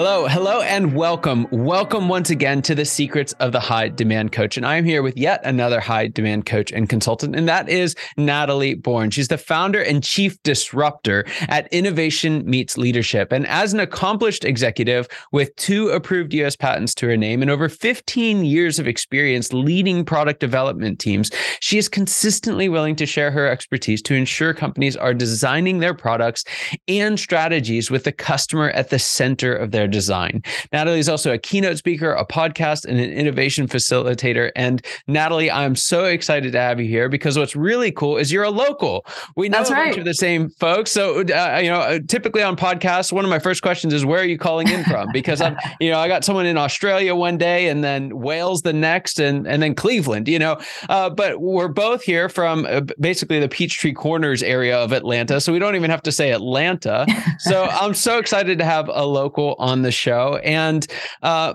Hello, hello, and welcome. Welcome once again to the Secrets of the High Demand Coach. And I'm here with yet another high demand coach and consultant, and that is Natalie Born. She's the founder and chief disruptor at Innovation Meets Leadership. And as an accomplished executive with two approved US patents to her name and over 15 years of experience leading product development teams, she is consistently willing to share her expertise to ensure companies are designing their products and strategies with the customer at the center of their design. Natalie is also a keynote speaker, a podcast, and an innovation facilitator. And Natalie, I'm so excited to have you here because what's really cool is you're a local. We know That's a right. bunch of the same folks. So, uh, you know, uh, typically on podcasts, one of my first questions is, where are you calling in from? Because I'm, you know, I got someone in Australia one day and then Wales the next and, and then Cleveland, you know, uh, but we're both here from uh, basically the Peachtree Corners area of Atlanta. So we don't even have to say Atlanta. So I'm so excited to have a local on on the show. And uh,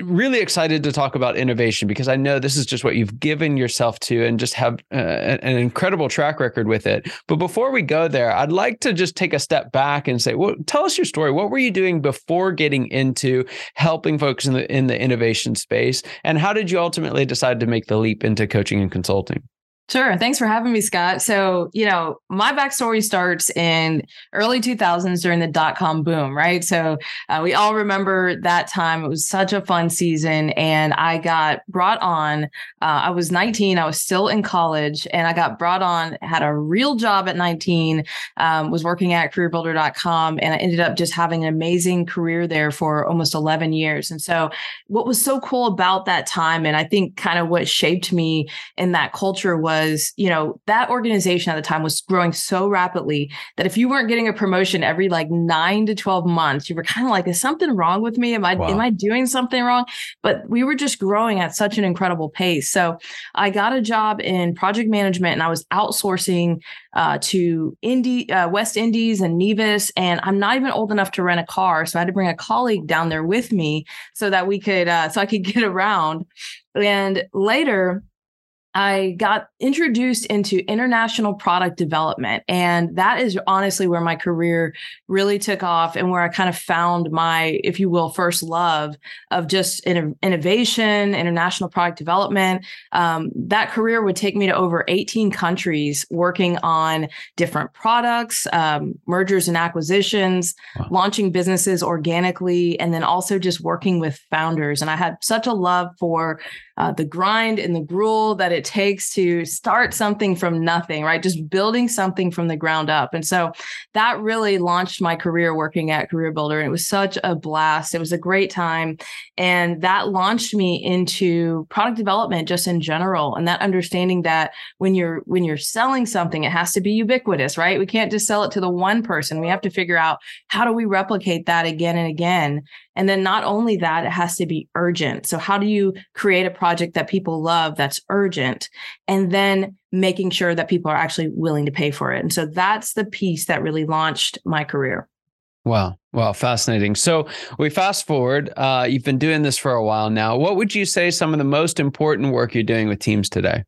really excited to talk about innovation because I know this is just what you've given yourself to and just have uh, an incredible track record with it. But before we go there, I'd like to just take a step back and say, well, tell us your story. What were you doing before getting into helping folks in the in the innovation space? And how did you ultimately decide to make the leap into coaching and consulting? Sure. Thanks for having me, Scott. So, you know, my backstory starts in early 2000s during the dot com boom, right? So, uh, we all remember that time. It was such a fun season. And I got brought on. Uh, I was 19. I was still in college and I got brought on, had a real job at 19, um, was working at careerbuilder.com. And I ended up just having an amazing career there for almost 11 years. And so, what was so cool about that time, and I think kind of what shaped me in that culture was was, you know, that organization at the time was growing so rapidly that if you weren't getting a promotion every like nine to 12 months, you were kind of like, is something wrong with me? Am I, wow. am I doing something wrong? But we were just growing at such an incredible pace. So I got a job in project management and I was outsourcing uh, to Indy, uh, West Indies and Nevis. And I'm not even old enough to rent a car. So I had to bring a colleague down there with me so that we could, uh, so I could get around. And later, I got introduced into international product development. And that is honestly where my career really took off and where I kind of found my, if you will, first love of just innovation, international product development. Um, that career would take me to over 18 countries working on different products, um, mergers and acquisitions, wow. launching businesses organically, and then also just working with founders. And I had such a love for uh, the grind and the gruel that it takes to start something from nothing, right? Just building something from the ground up. And so that really launched my career working at Career Builder. And it was such a blast. It was a great time. And that launched me into product development just in general. And that understanding that when you're when you're selling something, it has to be ubiquitous, right? We can't just sell it to the one person. We have to figure out how do we replicate that again and again. And then not only that, it has to be urgent. So how do you create a project that people love that's urgent? And then making sure that people are actually willing to pay for it. And so that's the piece that really launched my career. Wow. Wow. Fascinating. So we fast forward. Uh, you've been doing this for a while now. What would you say some of the most important work you're doing with teams today?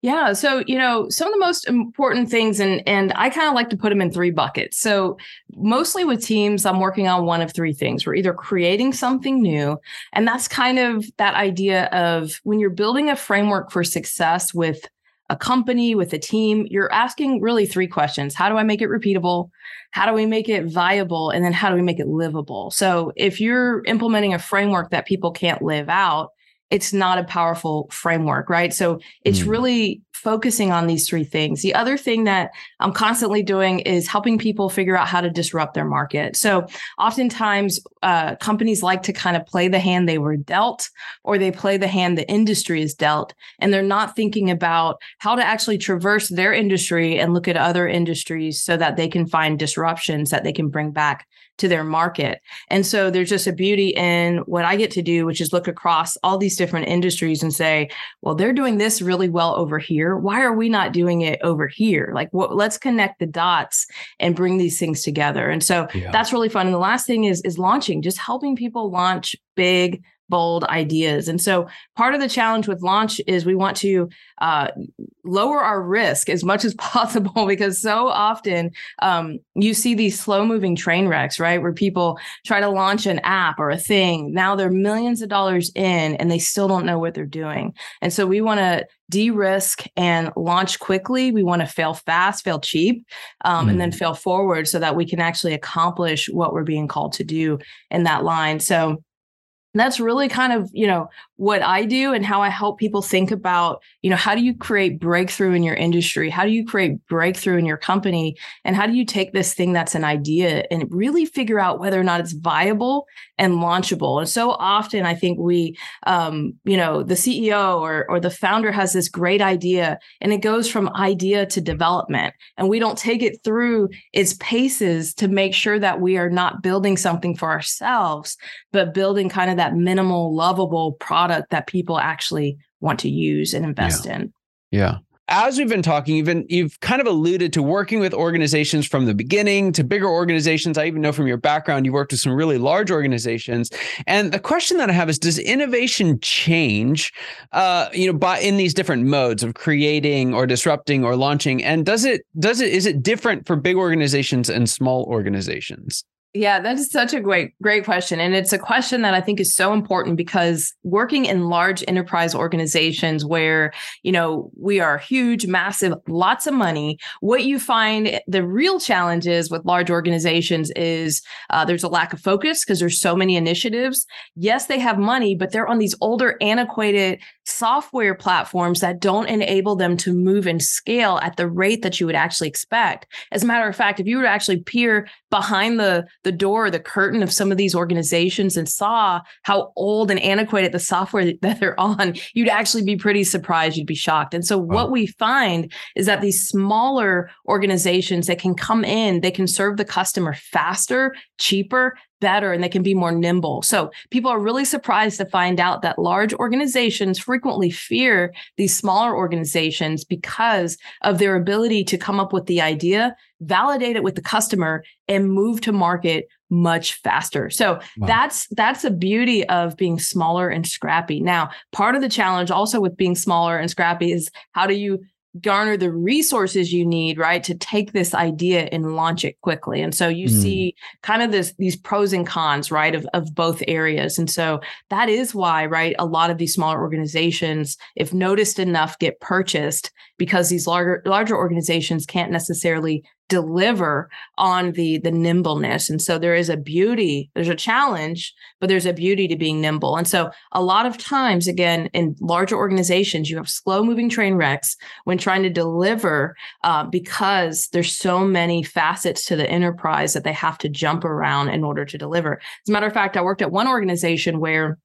Yeah. So, you know, some of the most important things, and and I kind of like to put them in three buckets. So, mostly with teams, I'm working on one of three things. We're either creating something new, and that's kind of that idea of when you're building a framework for success with a company, with a team, you're asking really three questions. How do I make it repeatable? How do we make it viable? And then how do we make it livable? So if you're implementing a framework that people can't live out, it's not a powerful framework, right? So it's mm. really focusing on these three things. The other thing that I'm constantly doing is helping people figure out how to disrupt their market. So oftentimes uh, companies like to kind of play the hand they were dealt, or they play the hand the industry is dealt, and they're not thinking about how to actually traverse their industry and look at other industries so that they can find disruptions that they can bring back to their market. And so there's just a beauty in what I get to do, which is look across all these different industries and say, well, they're doing this really well over here. Why are we not doing it over here? Like, what, let's connect the dots and bring these things together. And so yeah. that's really fun. And the last thing is is launching, just helping people launch big bold ideas. And so part of the challenge with launch is we want to uh, lower our risk as much as possible because so often um, you see these slow moving train wrecks, right? Where people try to launch an app or a thing. Now they're millions of dollars in and they still don't know what they're doing. And so we want to de risk and launch quickly. We want to fail fast, fail cheap, um, mm. and then mm. fail forward so that we can actually accomplish what we're being called to do in that line. So that's really kind of you know what i do and how i help people think about you know how do you create breakthrough in your industry? How do you create breakthrough in your company? And how do you take this thing that's an idea and really figure out whether or not it's viable and launchable? And so often i think we um, you know the ceo or or the founder has this great idea and it goes from idea to development. And we don't take it through its paces to make sure that we are not building something for ourselves but building kind of that minimal, lovable product that people actually want to use and invest yeah. in. Yeah. As we've been talking, even you've kind of alluded to working with organizations from the beginning to bigger organizations. I even know from your background, you worked with some really large organizations. And the question that I have is, does innovation change, uh, you know, by in these different modes of creating or disrupting or launching? And does it does it is it different for big organizations and small organizations? Yeah, that is such a great, great question. And it's a question that I think is so important because working in large enterprise organizations where, you know, we are huge, massive, lots of money, what you find the real challenges with large organizations is uh, there's a lack of focus because there's so many initiatives. Yes, they have money, but they're on these older, antiquated software platforms that don't enable them to move and scale at the rate that you would actually expect. As a matter of fact, if you were to actually peer behind the the door, the curtain of some of these organizations and saw how old and antiquated the software that they're on, you'd actually be pretty surprised. You'd be shocked. And so, wow. what we find is that these smaller organizations that can come in, they can serve the customer faster, cheaper, better and they can be more nimble. So people are really surprised to find out that large organizations frequently fear these smaller organizations because of their ability to come up with the idea, validate it with the customer and move to market much faster. So wow. that's that's a beauty of being smaller and scrappy. Now, part of the challenge also with being smaller and scrappy is how do you garner the resources you need right to take this idea and launch it quickly and so you mm. see kind of this these pros and cons right of, of both areas and so that is why right a lot of these smaller organizations if noticed enough get purchased because these larger larger organizations can't necessarily deliver on the the nimbleness. And so there is a beauty there's a challenge but there's a beauty to being nimble. And so a lot of times again in larger organizations you have slow moving train wrecks when trying to deliver uh, because there's so many facets to the enterprise that they have to jump around in order to deliver. As a matter of fact i worked at one organization where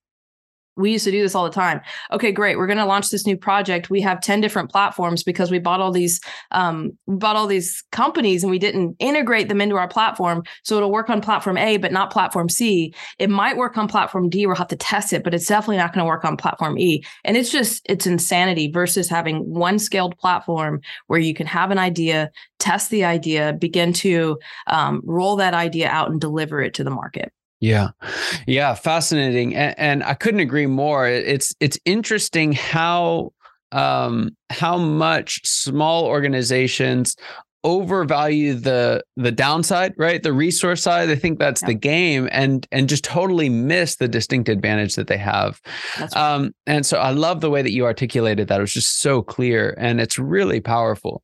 we used to do this all the time. Okay, great. We're going to launch this new project. We have 10 different platforms because we bought all these um, bought all these companies and we didn't integrate them into our platform. So it'll work on platform A, but not platform C. It might work on platform D. We'll have to test it, but it's definitely not going to work on platform E. And it's just, it's insanity versus having one scaled platform where you can have an idea, test the idea, begin to um, roll that idea out and deliver it to the market. Yeah. Yeah. Fascinating. And, and, I couldn't agree more. It's it's interesting how um how much small organizations overvalue the the downside, right? The resource side. They think that's the game, and and just totally miss the distinct advantage that they have. Right. Um, and so I love the way that you articulated that. It was just so clear, and it's really powerful.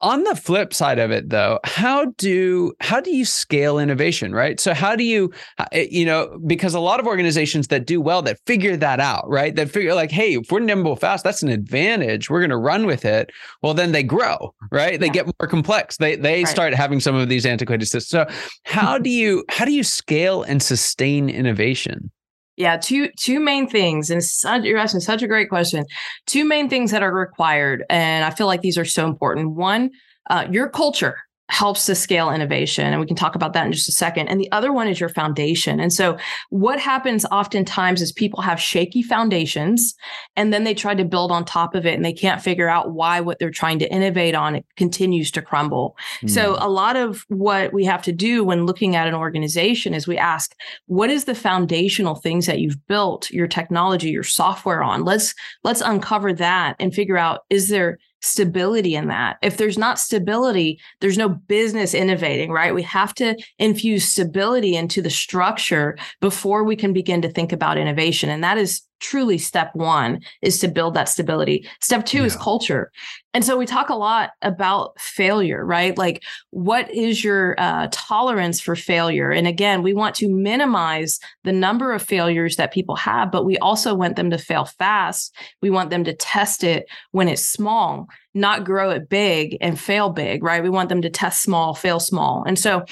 On the flip side of it, though, how do how do you scale innovation, right? So how do you, eh, you know, because a lot of organizations that do well that figure that out, right? That figure like, hey, if we're nimble fast, that's an advantage. We're going to run with it. Well, then they grow, right? They yeah. get more complex. They they right. start having some of these antiquated systems. So how do you how do you scale and sustain innovation? Yeah, two two main things, and such, you're asking such a great question. Two main things that are required, and I feel like these are so important. One, uh, your culture helps to scale innovation. And we can talk about that in just a second. And the other one is your foundation. And so, what happens oftentimes is people have shaky foundations and then they try to build on top of it and they can't figure out why what they're trying to innovate on it continues to crumble. Mm. So, a lot of what we have to do when looking at an organization is we ask, what is the foundational things that you've built your technology, your software on? Let's let's uncover that and figure out is there stability in that. If there's not stability, there's no business innovating, right? We have to infuse stability into the structure before we can begin to think about innovation. And that is truly step one is to build that stability. Step two yeah. is culture. And so we talk a lot about failure, right? Like, what is your uh, tolerance for failure? And again, we want to minimize the number of failures that people have, but we also want them to fail fast. We want them to test it when it's small, not grow it big and fail big, right? We want them to test small, fail small. And so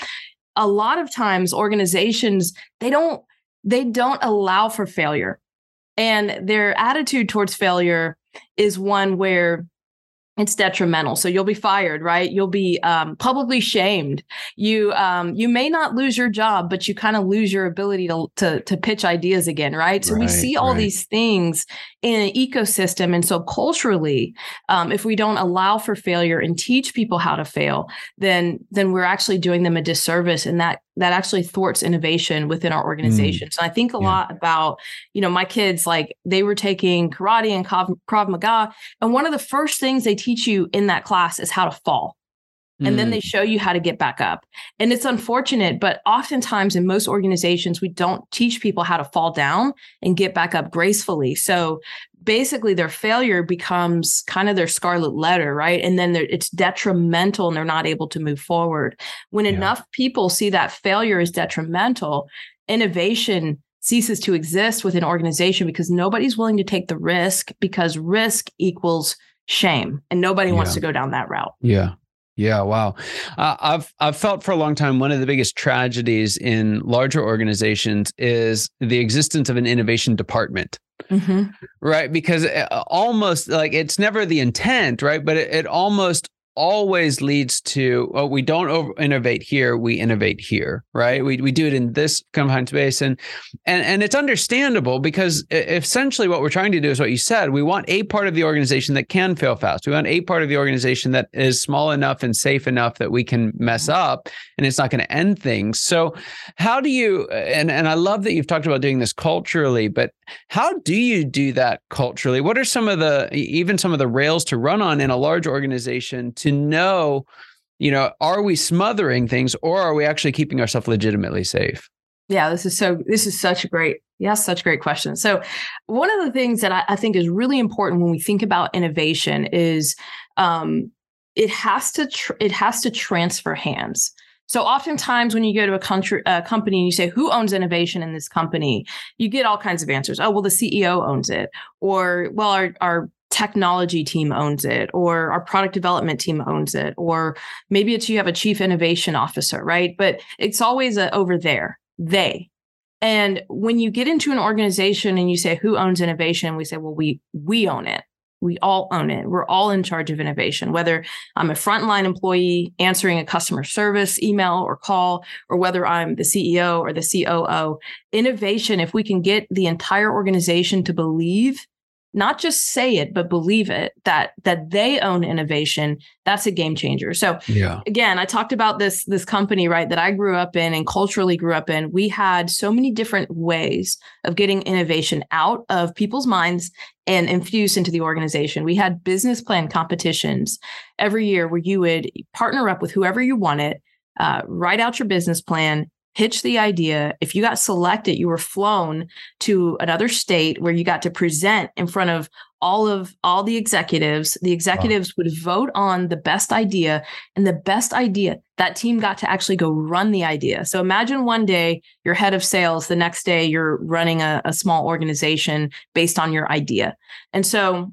a lot of times organizations, they don't they don't allow for failure and their attitude towards failure is one where it's detrimental. So you'll be fired right? You'll be um, publicly shamed. You um, you may not lose your job but you kind of lose your ability to, to, to pitch ideas again right? So right, we see all right. these things in an ecosystem and so culturally um, if we don't allow for failure and teach people how to fail then then we're actually doing them a disservice and that that actually thwarts innovation within our organization. Mm. So I think a yeah. lot about, you know, my kids, like they were taking karate and Krav, Krav Maga. And one of the first things they teach you in that class is how to fall. And mm. then they mm. show you how to get back up. And it's unfortunate, but oftentimes in most organizations, we don't teach people how to fall down and get back up gracefully. So basically their failure becomes kind of their scarlet letter, right? And then it's detrimental and they're not able to move forward. When yeah. enough people see that failure is detrimental, innovation ceases to exist within organization because nobody's willing to take the risk because risk equals shame and nobody yeah. wants to go down that route. Yeah. Yeah, wow. Uh, I've I've felt for a long time one of the biggest tragedies in larger organizations is the existence of an innovation department. Mm-hmm. Right. Because uh, almost like it's never the intent, right? But it, it almost always leads to oh we don't over innovate here we innovate here right? We, we do it in this confined space. And and and it's understandable because essentially what we're trying to do is what you said. We want a part of the organization that can fail fast. We want a part of the organization that is small enough and safe enough that we can mess up and it's not going to end things. So how do you and and I love that you've talked about doing this culturally but how do you do that culturally? What are some of the even some of the rails to run on in a large organization to know, you know, are we smothering things or are we actually keeping ourselves legitimately safe? Yeah, this is so. This is such a great, yes, such a great question. So, one of the things that I, I think is really important when we think about innovation is um, it has to tr- it has to transfer hands. So oftentimes when you go to a country a company and you say who owns innovation in this company, you get all kinds of answers. Oh, well, the CEO owns it, or well, our our technology team owns it or our product development team owns it or maybe it's you have a chief innovation officer right? But it's always a, over there they. And when you get into an organization and you say who owns innovation? we say well we we own it. We all own it. We're all in charge of innovation. Whether i'm a frontline employee answering a customer service email or call or whether i'm the ceo or the coo innovation if we can get the entire organization to believe not just say it but believe it that that they own innovation that's a game changer. So yeah. again i talked about this this company right that i grew up in and culturally grew up in. We had so many different ways of getting innovation out of people's minds and infused into the organization. We had business plan competitions. Every year where you would partner up with whoever you wanted uh, write out your business plan pitch the idea. If you got selected, you were flown to another state where you got to present in front of all of all the executives. The executives wow. would vote on the best idea and the best idea that team got to actually go run the idea. So imagine one day you're head of sales, the next day you're running a, a small organization based on your idea. And so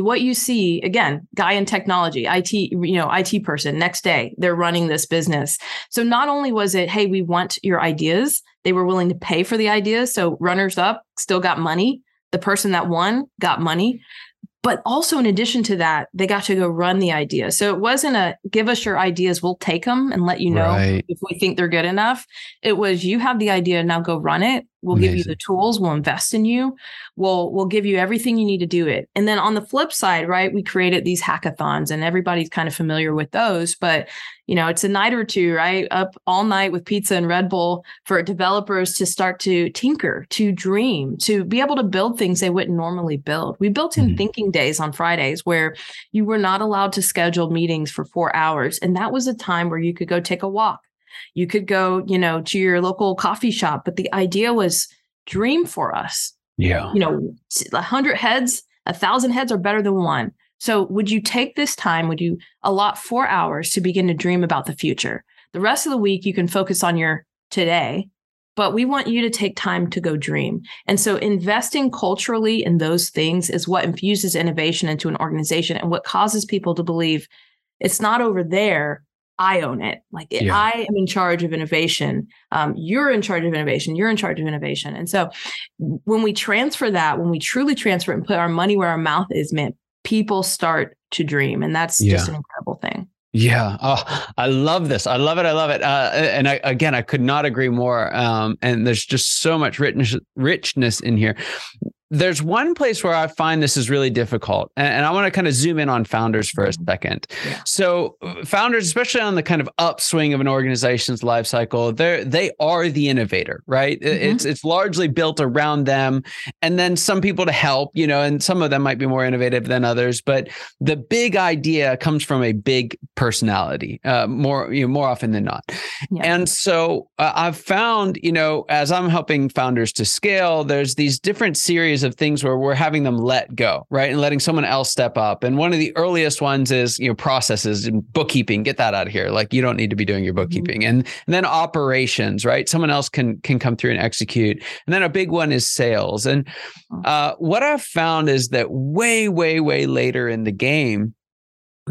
what you see again guy in technology it you know it person next day they're running this business. So not only was it hey we want your ideas they were willing to pay for the ideas so runners up still got money the person that won got money but also in addition to that they got to go run the idea. So it wasn't a give us your ideas we'll take them and let you know right. if we think they're good enough. It was you have the idea now go run it We'll Amazing. give you the tools. We'll invest in you. We'll we'll give you everything you need to do it. And then on the flip side, right, we created these hackathons, and everybody's kind of familiar with those. But you know, it's a night or two, right, up all night with pizza and Red Bull for developers to start to tinker, to dream, to be able to build things they wouldn't normally build. We built in mm-hmm. thinking days on Fridays where you were not allowed to schedule meetings for four hours, and that was a time where you could go take a walk you could go, you know, to your local coffee shop, but the idea was dream for us. Yeah. You know, a hundred heads, a thousand heads are better than one. So would you take this time? Would you allot four hours to begin to dream about the future? The rest of the week, you can focus on your today, but we want you to take time to go dream. And so investing culturally in those things is what infuses innovation into an organization and what causes people to believe it's not over there. I own it. Like yeah. I am in charge of innovation. Um, you're in charge of innovation. You're in charge of innovation. And so when we transfer that, when we truly transfer it and put our money where our mouth is meant, people start to dream. And that's yeah. just an incredible thing. Yeah. Oh, I love this. I love it. I love it. Uh, and I, again, I could not agree more. Um, and there's just so much richness, richness in here there's one place where I find this is really difficult, and, I want to kind of zoom in on founders for a mm-hmm. second. Yeah. So, founders, especially on the kind of upswing of an organization's life cycle, they they are the innovator, right? Mm-hmm. It's it's largely built around them, and then some people to help, you know, and some of them might be more innovative than others. But the big idea comes from a big personality, uh, more you know, more often than not. Yeah. And so, uh, I've found, you know, as I'm helping founders to scale, there's these different series of things where we're having them let go, right? And letting someone else step up. And one of the earliest ones is, you know, processes and bookkeeping. Get that out of here. Like you don't need to be doing your mm-hmm. bookkeeping. Mm-hmm. And, and then operations, right? Someone else can can come through and execute. And then a big one is sales. And uh, what I've found is that way, way, way later in the game,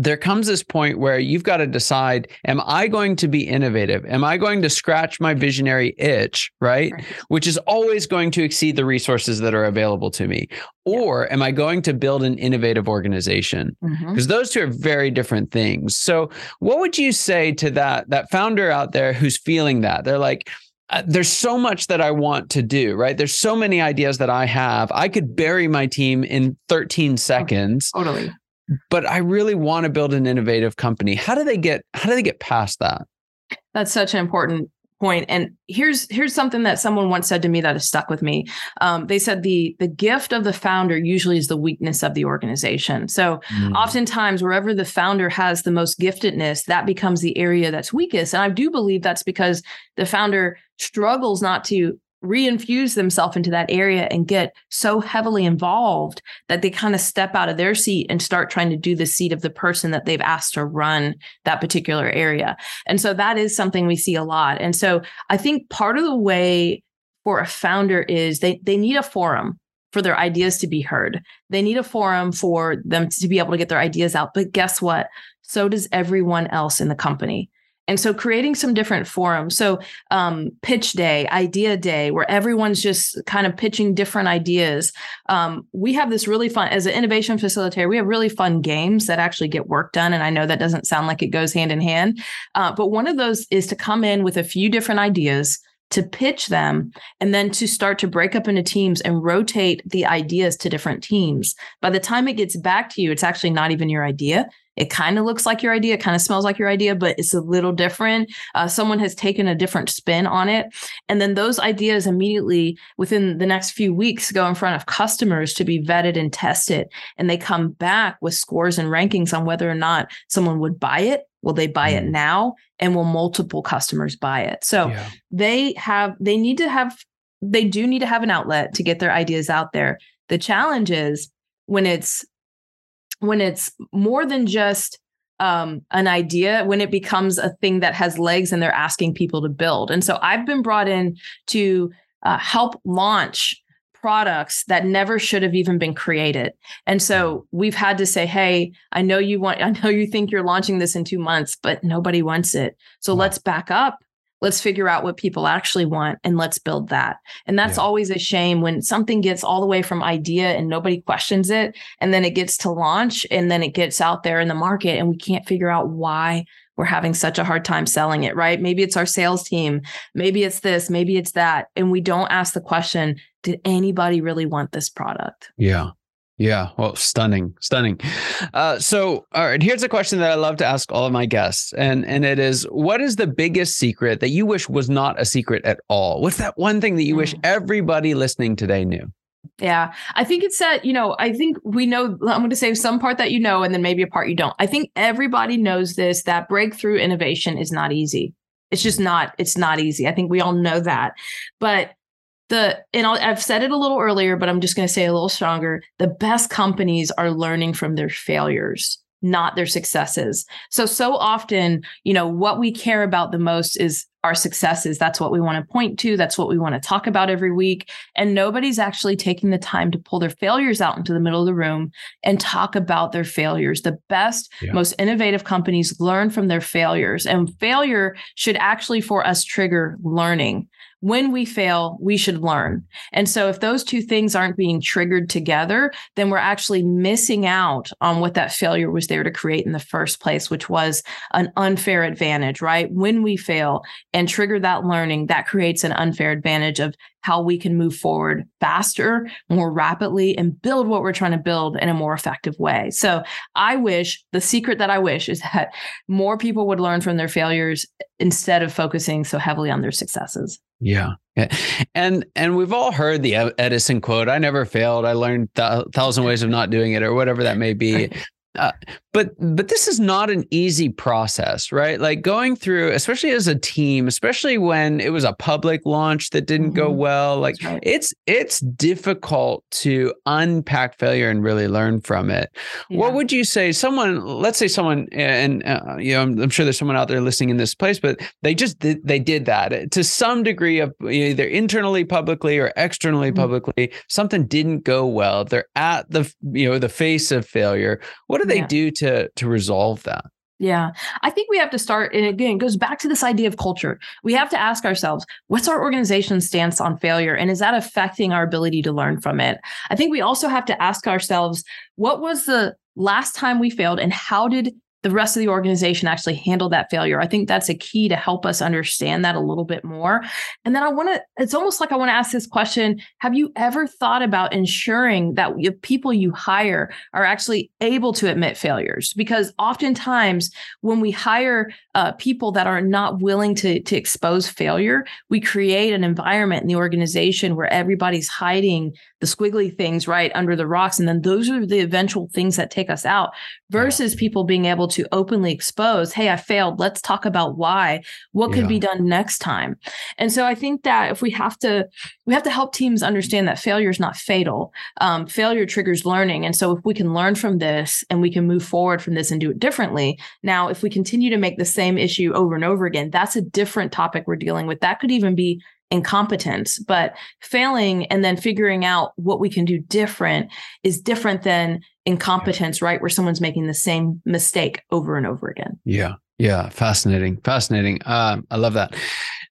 there comes this point where you've got to decide am i going to be innovative am i going to scratch my visionary itch right, right. which is always going to exceed the resources that are available to me or yeah. am i going to build an innovative organization because mm-hmm. those two are very different things so what would you say to that that founder out there who's feeling that they're like uh, there's so much that I want to do, right? There's so many ideas that I have. I could bury my team in 13 seconds. Totally but I really want to build an innovative company. How do they get how do they get past that? That's such an important point. And here's here's something that someone once said to me that has stuck with me. Um, they said the the gift of the founder usually is the weakness of the organization. So mm. oftentimes wherever the founder has the most giftedness, that becomes the area that's weakest. And I do believe that's because the founder struggles not to reinfuse themselves into that area and get so heavily involved that they kind of step out of their seat and start trying to do the seat of the person that they've asked to run that particular area. And so that is something we see a lot. And so I think part of the way for a founder is they they need a forum for their ideas to be heard. They need a forum for them to be able to get their ideas out. But guess what? So does everyone else in the company. And so creating some different forums. So um, pitch day, idea day, where everyone's just kind of pitching different ideas. Um, we have this really fun, as an innovation facilitator, we have really fun games that actually get work done. And I know that doesn't sound like it goes hand in hand. Uh, but one of those is to come in with a few different ideas to pitch them and then to start to break up into teams and rotate the ideas to different teams. By the time it gets back to you, it's actually not even your idea. It kind of looks like your idea, kind of smells like your idea, but it's a little different. Uh, someone has taken a different spin on it. And then those ideas immediately within the next few weeks go in front of customers to be vetted and tested. And they come back with scores and rankings on whether or not someone would buy it. Will they buy mm. it now? And will multiple customers buy it? So yeah. they have, they need to have, they do need to have an outlet to get their ideas out there. The challenge is when it's when it's more than just um, an idea when it becomes a thing that has legs and they're asking people to build. And so I've been brought in to uh, help launch products that never should have even been created. And so we've had to say, hey, I know you want, I know you think you're launching this in two months, but nobody wants it. So wow. let's back up let's figure out what people actually want and let's build that. And that's yeah. always a shame when something gets all the way from idea and nobody questions it and then it gets to launch and then it gets out there in the market and we can't figure out why we're having such a hard time selling it right? Maybe it's our sales team maybe it's this maybe it's that and we don't ask the question did anybody really want this product? Yeah yeah, well, stunning, stunning. Uh, so, all right, here's a question that I love to ask all of my guests, and and it is, what is the biggest secret that you wish was not a secret at all? What's that one thing that you mm. wish everybody listening today knew? Yeah, I think it's that, you know, I think we know, I'm going to say some part that you know, and then maybe a part you don't. I think everybody knows this that breakthrough innovation is not easy. It's just not, it's not easy. I think we all know that. But the and i have said it a little earlier, but I'm just going to say a little stronger. The best companies are learning from their failures, not their successes. So so often, you know, what we care about the most is our successes. That's what we want to point to. That's what we want to talk about every week. And nobody's actually taking the time to pull their failures out into the middle of the room and talk about their failures. The best, yeah. most innovative companies learn from their failures. And failure should actually, for us, trigger learning when we fail, we should learn. And so if those two things aren't being triggered together, then we're actually missing out on what that failure was there to create in the first place, which was an unfair advantage, right? When we fail and trigger that learning, that creates an unfair advantage of how we can move forward faster, more rapidly, and build what we're trying to build in a more effective way. So I wish the secret that I wish is that more people would learn from their failures instead of focusing so heavily on their successes. Yeah. Eh, and and we've all heard the Edison quote, I never failed. I learned a thousand ways of not doing it or whatever that may be. Uh, but but this is not an easy process right like going through especially as a team especially when it was a public launch that didn't mm-hmm. go well like right. it's it's difficult to unpack failure and really learn from it yeah. what would you say someone let's say someone and uh, you know I'm, I'm, sure there's someone out there listening in this place but they just did they did that to some degree of either internally publicly or externally mm-hmm. publicly something didn't go well they're at the you know the face of failure what do they yeah. do to to resolve that? Yeah. I think we have to start, and again, it goes back to this idea of culture. We have to ask ourselves, what's our organization's stance on failure? And is that affecting our ability to learn from it? I think we also have to ask ourselves, what was the last time we failed and how did the rest of the organization actually handle that failure. I think that's a key to help us understand that a little bit more. And then I want to, it's almost like I want to ask this question Have you ever thought about ensuring that the people you hire are actually able to admit failures? Because oftentimes when we hire uh, people that are not willing to, to expose failure, we create an environment in the organization where everybody's hiding the squiggly things right under the rocks. And then those are the eventual things that take us out versus yeah. people being able to openly expose, hey, I failed. Let's talk about why. What could yeah. be done next time? And so I think that if we have to, we have to help teams understand that failure is not fatal. Um, failure triggers learning. And so if we can learn from this and we can move forward from this and do it differently. Now, if we continue to make the same issue over and over again, that's a different topic we're dealing with. That could even be incompetence but failing and then figuring out what we can do different is different than incompetence right? Where someone's making the same mistake over and over again. Yeah. Yeah. Fascinating. Fascinating. Um, i love that.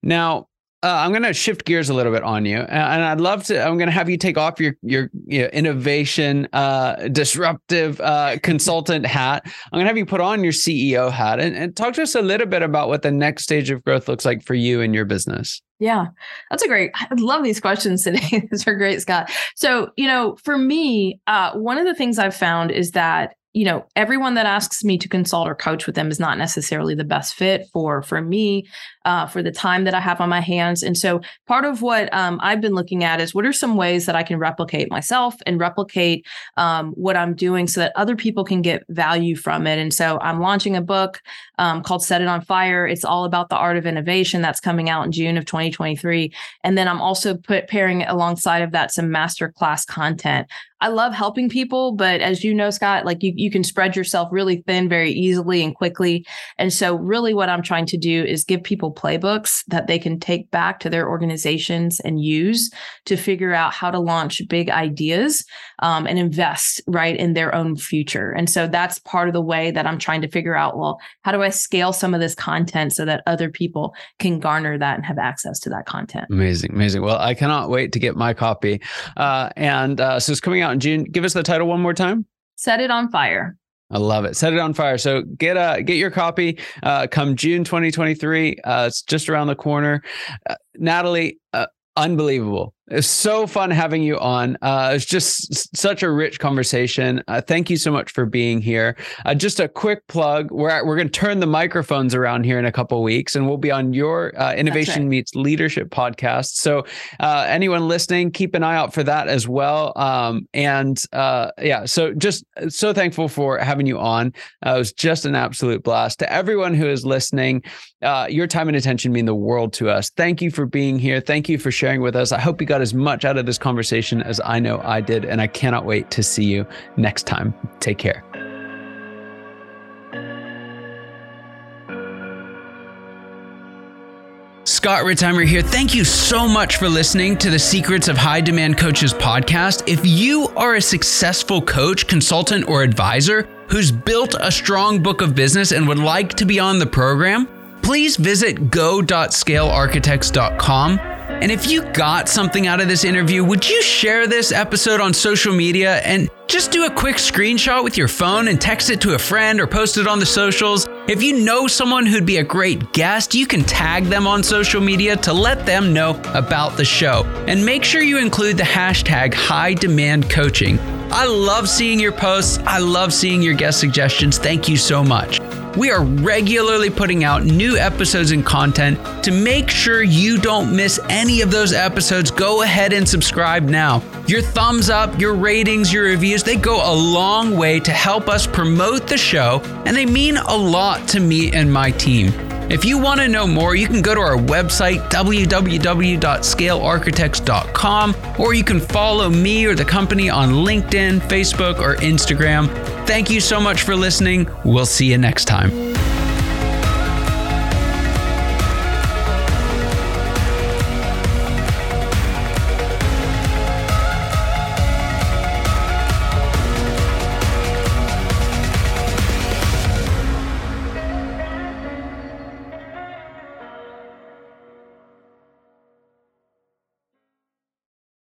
Now uh, I'm going to shift gears a little bit on you, and I'd love to. I'm going to have you take off your your you know, innovation, uh, disruptive uh, consultant hat. I'm going to have you put on your CEO hat and, and talk to us a little bit about what the next stage of growth looks like for you and your business. Yeah, that's a great. I love these questions today. these are great, Scott. So, you know, for me, uh, one of the things I've found is that you know everyone that asks me to consult or coach with them is not necessarily the best fit for for me uh, for the time that i have on my hands. And so part of what um, i've been looking at is what are some ways that i can replicate myself and replicate um, what i'm doing so that other people can get value from it. And so i'm launching a book um, called set it on fire. It's all about the art of innovation that's coming out in june of 2023 and then i'm also put pairing alongside of that some master class content. I love helping people, but as you know, Scott, like you, you can spread yourself really thin very easily and quickly. And so, really, what I'm trying to do is give people playbooks that they can take back to their organizations and use to figure out how to launch big ideas um, and invest right in their own future. And so, that's part of the way that I'm trying to figure out well, how do I scale some of this content so that other people can garner that and have access to that content? Amazing, amazing. Well, I cannot wait to get my copy. Uh, and uh, so, it's coming out out in June. Give us the title one more time. Set it on fire. I love it. Set it on fire. So get uh get your copy. Uh, come June 2023. Uh, it's just around the corner. Uh, Natalie, uh, unbelievable. It's so fun having you on. Uh, it's just such a rich conversation. Uh, thank you so much for being here. Uh, just a quick plug: we're at, we're going to turn the microphones around here in a couple weeks, and we'll be on your uh, Innovation right. Meets Leadership podcast. So uh, anyone listening, keep an eye out for that as well. Um, and uh, yeah, so just so thankful for having you on. it was just an absolute blast. To everyone who is listening, your time and attention mean the world to us. Thank you for being here. Thank you for sharing with us. I hope you got as much out of this conversation as I know I did. And I cannot wait to see you next time. Take care. Scott Ritzheimer here. Thank you so much for listening to the Secrets of High Demand Coaches podcast. If you are a successful coach, consultant, or advisor who's built a strong book of business and would like to be on the program, please visit go.scalearchitects.com and if you got something out of this interview, would you share this episode on social media and just do a quick screenshot with your phone and text it to a friend or post it on the socials? If you know someone who'd be a great guest, you can tag them on social media to let them know about the show. And make sure you include the hashtag high demand coaching. I love seeing your posts. I love seeing your guest suggestions. Thank you so much. We are regularly putting out new episodes and content. To make sure you don't miss any of those episodes, go ahead and subscribe now. Your thumbs up, your ratings, your reviews, they go a long way to help us promote the show, and they mean a lot to me and my team. If you want to know more, you can go to our website, www.scalearchitects.com, or you can follow me or the company on LinkedIn, Facebook, or Instagram. Thank you so much for listening. We'll see you next time.